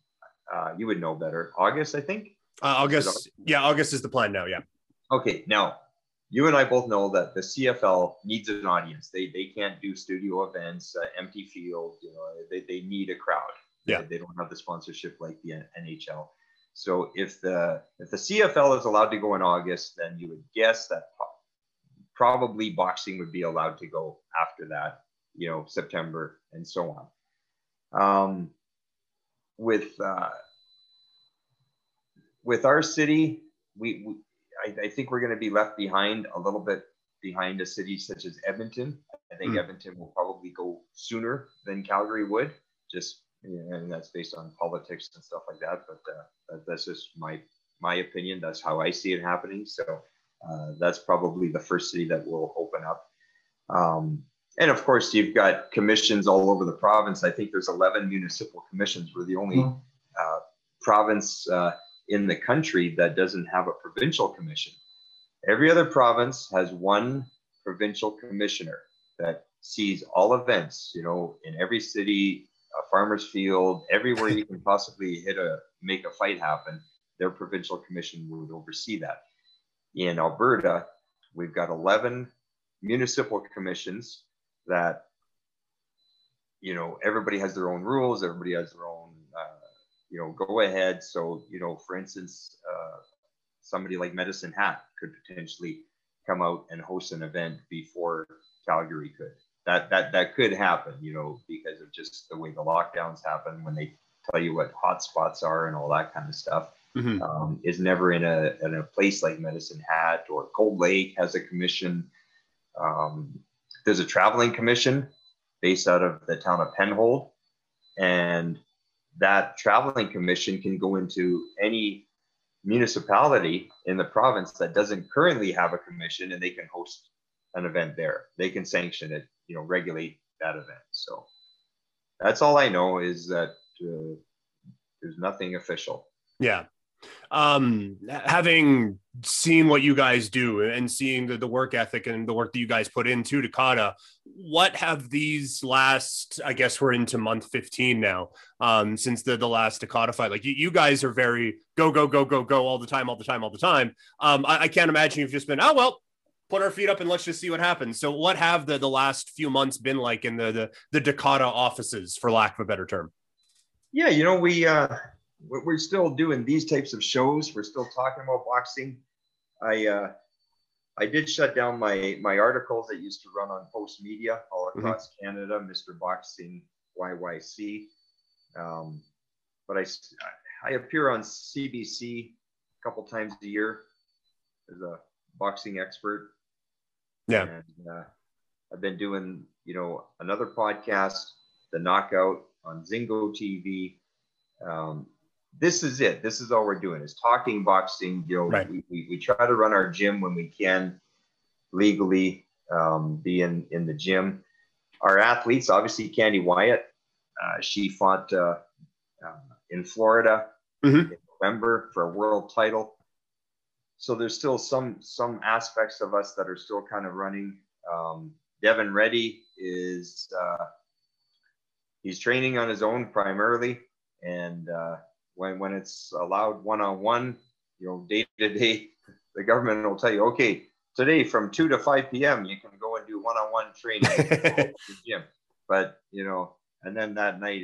uh, you would know better, August, I think. Uh, August, August, yeah, August is the plan now. Yeah. Okay, now you and I both know that the CFL needs an audience. They they can't do studio events, uh, empty field. You know, they, they need a crowd. Yeah. They, they don't have the sponsorship like the NHL. So if the if the CFL is allowed to go in August, then you would guess that probably boxing would be allowed to go after that you know, September and so on. Um, with uh, with our city, we, we I, I, think we're going to be left behind a little bit behind a city such as Edmonton. I think mm. Edmonton will probably go sooner than Calgary would, just and that's based on politics and stuff like that. But uh, that's just my my opinion. That's how I see it happening. So uh, that's probably the first city that will open up. Um, and of course, you've got commissions all over the province. I think there's 11 municipal commissions. We're the only mm-hmm. uh, province uh, in the country that doesn't have a provincial commission. Every other province has one provincial commissioner that sees all events, you know, in every city, a farmer's field, everywhere you can possibly hit a make a fight happen, their provincial commission would oversee that. In Alberta, we've got 11 municipal commissions that you know everybody has their own rules everybody has their own you know go ahead so you know for instance uh, somebody like medicine hat could potentially come out and host an event before calgary could that that that could happen you know because of just the way the lockdowns happen when they tell you what hot spots are and all that kind of stuff. Mm-hmm. Um, is never in a in a place like Medicine Hat or Cold Lake has a commission. Um, there's a traveling commission based out of the town of Penhold, and that traveling commission can go into any municipality in the province that doesn't currently have a commission, and they can host an event there. They can sanction it, you know, regulate that event. So that's all I know is that uh, there's nothing official. Yeah. Um, having seen what you guys do and seeing the, the work ethic and the work that you guys put into Dakota, what have these last, I guess we're into month 15 now, um, since the, the last Dakota fight, like you, you guys are very go, go, go, go, go all the time, all the time, all the time. Um, I, I can't imagine you've just been, oh, well, put our feet up and let's just see what happens. So what have the, the last few months been like in the, the, the Dakota offices for lack of a better term? Yeah, you know, we, uh, we're still doing these types of shows. We're still talking about boxing. I uh, I did shut down my my articles that used to run on Postmedia all mm-hmm. across mm-hmm. Canada, Mr. Boxing YYC. Um, but I I appear on CBC a couple times a year as a boxing expert. Yeah. And uh, I've been doing you know another podcast, The Knockout on Zingo TV. Um, this is it. This is all we're doing is talking boxing. You know, right. we, we, we, try to run our gym when we can legally um, be in, in the gym. Our athletes, obviously, Candy Wyatt, uh, she fought uh, uh, in Florida mm-hmm. in November for a world title. So there's still some some aspects of us that are still kind of running. Um, Devin Reddy is uh, he's training on his own primarily, and uh, when when it's allowed one on one, you know, day to day, the government will tell you, okay, today from two to five p.m. you can go and do one on one training the gym. But you know, and then that night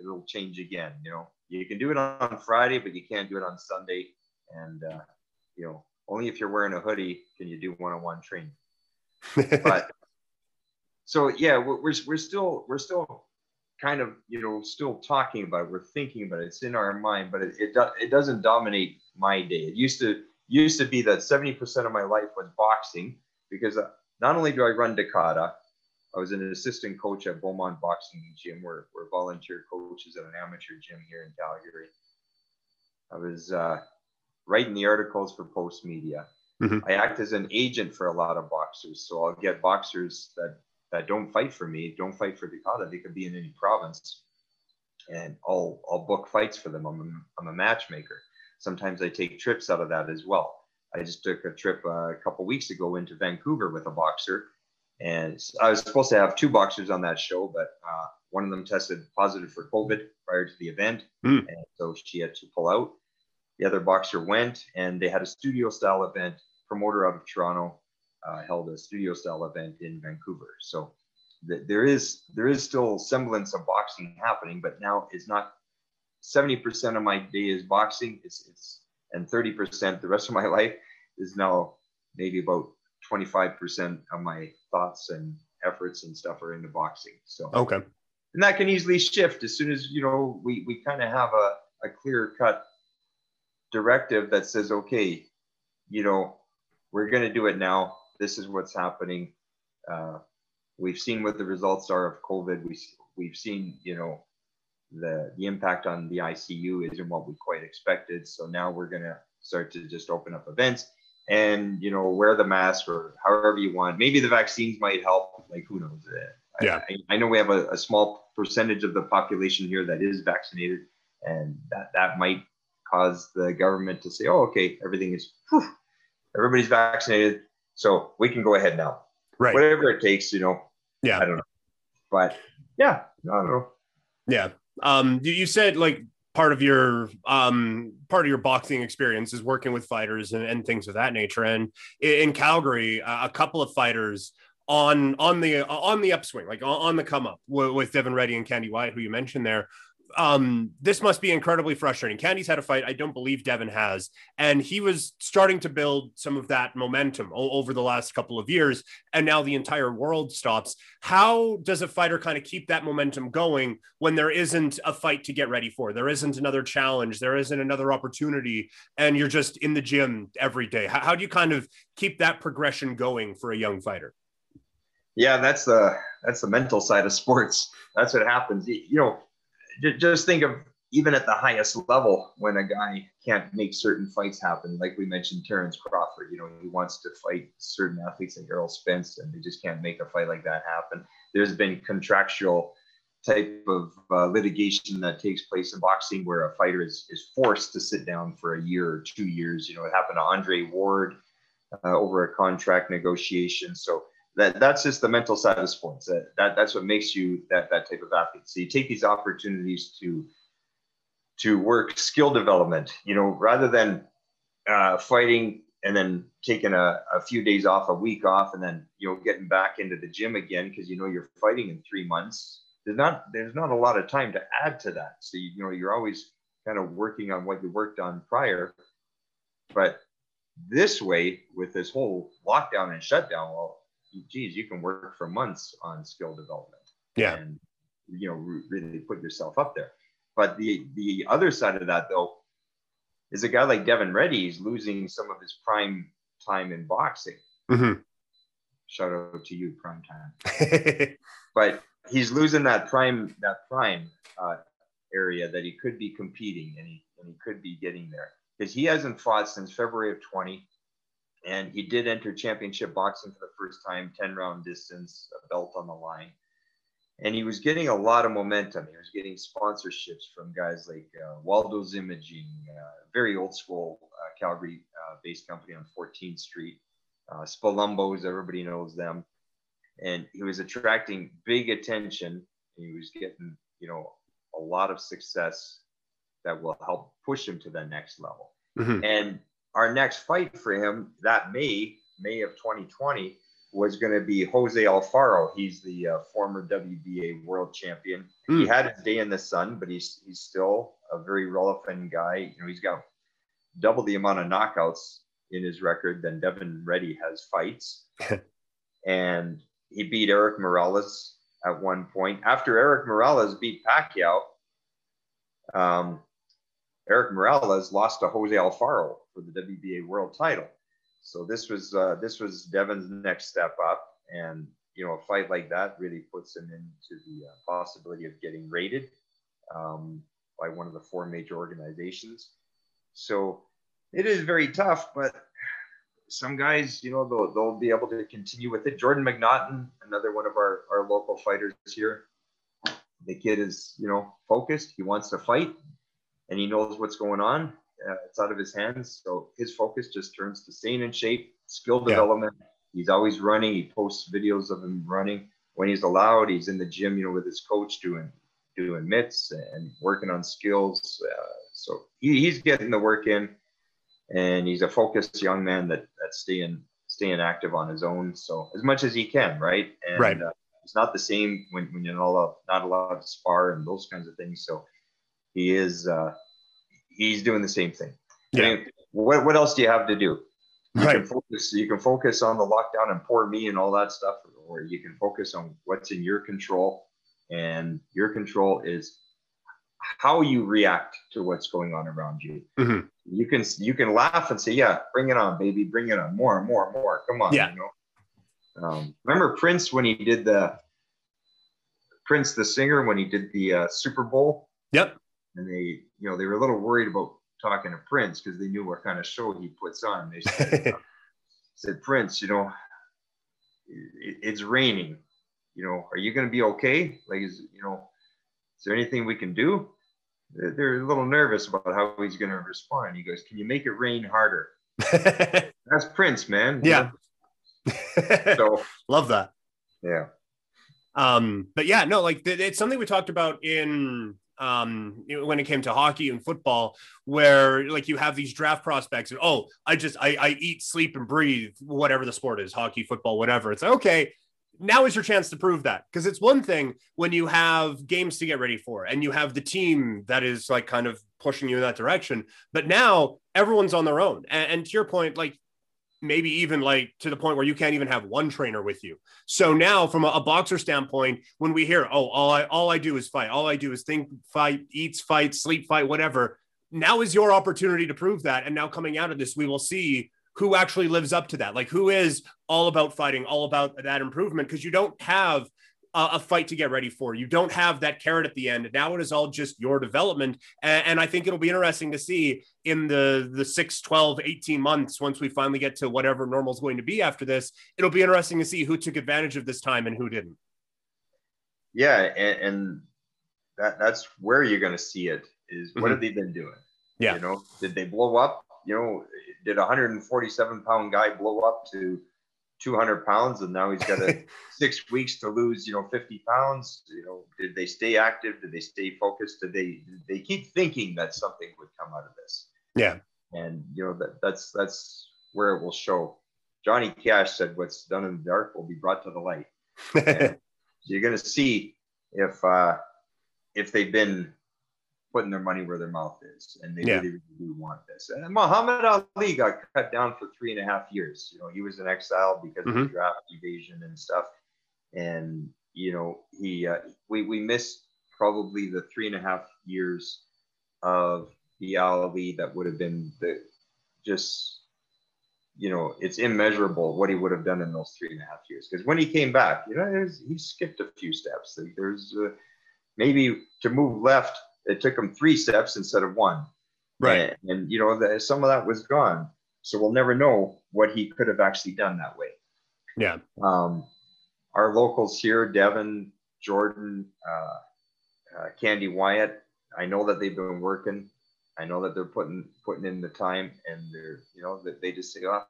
it'll change again. You know, you can do it on Friday, but you can't do it on Sunday. And uh, you know, only if you're wearing a hoodie can you do one on one training. but so yeah, we're, we're, we're still we're still kind of you know still talking about it. We're thinking about it. It's in our mind, but it it, do, it doesn't dominate my day. It used to used to be that 70% of my life was boxing because uh, not only do I run Dakota, I was an assistant coach at Beaumont Boxing Gym. We're, we're volunteer coaches at an amateur gym here in Calgary. I was uh, writing the articles for Postmedia. Mm-hmm. I act as an agent for a lot of boxers. So I'll get boxers that that don't fight for me, don't fight for Dakota. They could be in any province, and I'll I'll book fights for them. I'm a, I'm a matchmaker. Sometimes I take trips out of that as well. I just took a trip uh, a couple weeks ago into Vancouver with a boxer, and I was supposed to have two boxers on that show, but uh, one of them tested positive for COVID prior to the event, mm. and so she had to pull out. The other boxer went, and they had a studio style event. Promoter out of Toronto uh, held a studio style event in Vancouver. So th- there is there is still semblance of boxing happening, but now it's not 70% of my day is boxing. It's, it's and 30% the rest of my life is now maybe about 25% of my thoughts and efforts and stuff are into boxing. So okay. And that can easily shift as soon as you know we we kind of have a, a clear cut directive that says, okay, you know, we're going to do it now this is what's happening. Uh, we've seen what the results are of COVID. We, we've seen, you know, the, the impact on the ICU isn't what we quite expected. So now we're going to start to just open up events and, you know, wear the mask or however you want. Maybe the vaccines might help. Like, who knows? Yeah. I, I know we have a, a small percentage of the population here that is vaccinated, and that, that might cause the government to say, oh, okay, everything is, whew, everybody's vaccinated so we can go ahead now. Right. Whatever it takes, you know. Yeah. I don't know. But yeah, I don't know. Yeah. Um, you said like part of your um part of your boxing experience is working with fighters and, and things of that nature. And in Calgary, uh, a couple of fighters on on the on the upswing, like on, on the come up with, with Devin Reddy and Candy Wyatt, who you mentioned there. Um, this must be incredibly frustrating. Candy's had a fight. I don't believe Devin has. And he was starting to build some of that momentum over the last couple of years. And now the entire world stops. How does a fighter kind of keep that momentum going when there isn't a fight to get ready for? There isn't another challenge. There isn't another opportunity. And you're just in the gym every day. How, how do you kind of keep that progression going for a young fighter? Yeah, that's the that's the mental side of sports. That's what happens. You know, just think of even at the highest level when a guy can't make certain fights happen. Like we mentioned, Terrence Crawford, you know, he wants to fight certain athletes like Errol Spence, and they just can't make a fight like that happen. There's been contractual type of uh, litigation that takes place in boxing where a fighter is, is forced to sit down for a year or two years. You know, it happened to Andre Ward uh, over a contract negotiation. So that that's just the mental side of sports. That, that that's what makes you that that type of athlete. So you take these opportunities to to work skill development. You know, rather than uh, fighting and then taking a, a few days off, a week off, and then you know getting back into the gym again because you know you're fighting in three months. There's not there's not a lot of time to add to that. So you, you know you're always kind of working on what you worked on prior, but this way with this whole lockdown and shutdown, well, geez, you can work for months on skill development. Yeah. And, you know, really put yourself up there. But the the other side of that though is a guy like Devin Reddy. He's losing some of his prime time in boxing. Mm-hmm. Shout out to you, prime time. but he's losing that prime that prime uh, area that he could be competing and he and he could be getting there because he hasn't fought since February of 20 and he did enter championship boxing for the first time 10 round distance a belt on the line. And he was getting a lot of momentum. He was getting sponsorships from guys like uh, waldo's imaging uh, very old school uh, calgary uh, based company on 14th street. Uh, Spolumbo's everybody knows them. And he was attracting big attention. He was getting you know a lot of success that will help push him to the next level. Mm-hmm. and our next fight for him that May, May of 2020, was going to be Jose Alfaro. He's the uh, former WBA world champion. Mm. He hmm. had his day in the sun, but he's he's still a very relevant guy. You know, he's got double the amount of knockouts in his record than Devin Reddy has fights. and he beat Erik Morales at one point. After Erik Morales beat Pacquiao, um, Erik Morales lost to Jose Alfaro for the WBA world title. So this was uh, this was Devin's next step up, and you know a fight like that really puts him into the uh, possibility of getting rated um, by one of the four major organizations. So it is very tough, but some guys, you know, they'll, they'll be able to continue with it. Jordan McNaughton, another one of our, our local fighters here. The kid is, you know, focused. He wants to fight and he knows what's going on. Uh, it's out of his hands. So his focus just turns to staying in shape, skill development. Yeah. He's always running. He posts videos of him running when he's allowed. He's in the gym, you know, with his coach doing doing mitts and working on skills. Uh, so he, he's getting the work in, and he's a focused young man that that's staying staying active on his own. So as much as he can, right? And, right. Uh, it's not the same when, when you're not allowed, not allowed to spar and those kinds of things. So he is uh, he's doing the same thing. Yeah. I mean, what what else do you have to do? You right. can focus. You can focus on the lockdown and poor me and all that stuff, or you can focus on what's in your control. And your control is how you react to what's going on around you. Mm-hmm. You can you can laugh and say, "Yeah, bring it on, baby, bring it on, more, and more, and more. Come on." Yeah. You know? um, remember Prince when he did the Prince the singer when he did the uh, Super Bowl? Yep and they, you know, they were a little worried about talking to Prince because they knew what kind of show he puts on. They said, said Prince, you know, it, it's raining. You know, are you going to be okay? Like, is you know, is there anything we can do? They're, they're a little nervous about how he's going to respond. He goes, "Can you make it rain harder?" That's Prince, man. Yeah. so love that. Yeah. Um, but yeah, no, like it's something we talked about in um when it came to hockey and football where like you have these draft prospects and oh i just i, I eat sleep and breathe whatever the sport is hockey football whatever. It's okay now is your chance to prove that. Because it's one thing when you have games to get ready for and you have the team that is like kind of pushing you in that direction but now everyone's on their own. And, and to your point like maybe even like to the point where you can't even have one trainer with you. So now from a, a boxer standpoint when we hear oh all i all i do is fight all i do is think fight eats fight sleep fight whatever now is your opportunity to prove that. And now coming out of this we will see who actually lives up to that. Like who is all about fighting, all about that improvement? Because you don't have a, a, fight to get ready for. You don't have that carrot at the end. Now it is all just your development. And, and I think it'll be interesting to see in the the 6, 12, 18 months once we finally get to whatever normal is going to be after this. It'll be interesting to see who took advantage of this time and who didn't. Yeah, and, and that that's where you're going to see it is what mm-hmm. have they been doing? Yeah. You know, did they blow up? You know, did a 147 pound guy blow up to 200 pounds and now he's got a six weeks to lose you know 50 pounds. You know did they stay active? Did they stay focused? Did they did they keep thinking that something would come out of this? Yeah. And you know that that's that's where it will show. Johnny cash said what's done in the dark will be brought to the light. You're going to see if uh if they've been putting their money where their mouth is, and they yeah. really, really do want this. And Muhammad Ali got cut down for three and a half years. You know, he was in exile because mm-hmm. of draft evasion and stuff. And you know, he uh, we we missed probably the three and a half years of the Ali that would have been the just you know it's immeasurable what he would have done in those three and a half years because when he came back you know he skipped a few steps there's uh, maybe to move left it took them three steps instead of one. Right. And, and you know, the, some of that was gone. So we'll never know what he could have actually done that way. Yeah. Um, our locals here, Devin, Jordan, uh, uh, Candy Wyatt, I know that they've been working. I know that they're putting putting in the time, and they're you know that they just say, "Oh,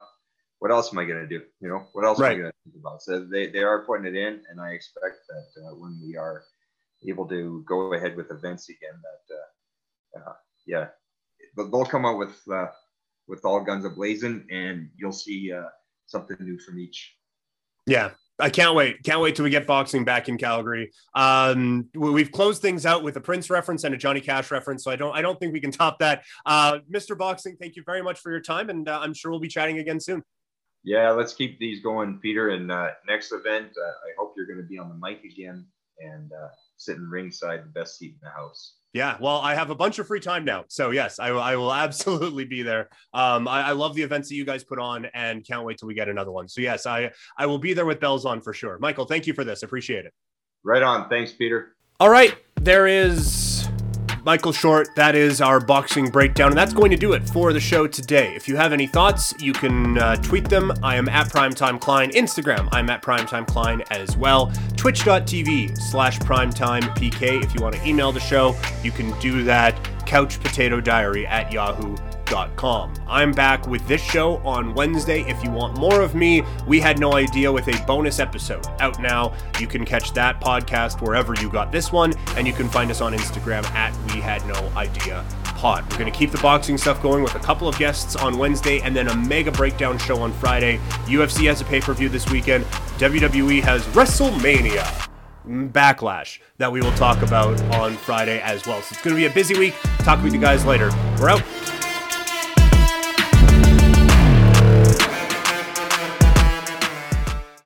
what else am I going to do? You know, what else right. am I going to think about?" So they they are putting it in, and I expect that uh, when we are able to go ahead with events again that uh, uh, yeah they'll come out with uh, with all guns ablazing and you'll see uh, something new from each yeah I can't wait. Can't wait till we get boxing back in Calgary. Um, we've closed things out with a Prince reference and a Johnny Cash reference, so I don't I don't think we can top that. Uh, Mr. Boxing, thank you very much for your time, and uh, I'm sure we'll be chatting again soon. Yeah, let's keep these going, Peter. And uh, next event, uh, I hope you're going to be on the mic again and uh, sitting ringside, the best seat in the house. Yeah, well, I have a bunch of free time now, so yes, I, I will absolutely be there. Um, I, I, love the events that you guys put on, and can't wait till we get another one. So yes, I I will be there with bells on for sure. Michael, thank you for this. Appreciate it. Right on. Thanks, Peter. All right, there is Michael Short. That is our boxing breakdown, and that's going to do it for the show today. If you have any thoughts, you can uh, tweet them. I am at Primetime Klein. Instagram, I'm at Primetime Klein as well. Twitch.tv slash Primetime PK. If you want to email the show, you can do that. Couch Potato Diary at Yahoo I'm back with this show on Wednesday. If you want more of me, we had no idea with a bonus episode out now. You can catch that podcast wherever you got this one, and you can find us on Instagram at We Had No Idea Pod. We're going to keep the boxing stuff going with a couple of guests on Wednesday and then a mega breakdown show on Friday. UFC has a pay per view this weekend. WWE has WrestleMania. Backlash that we will talk about on Friday as well. So it's going to be a busy week. Talk with you guys later. We're out.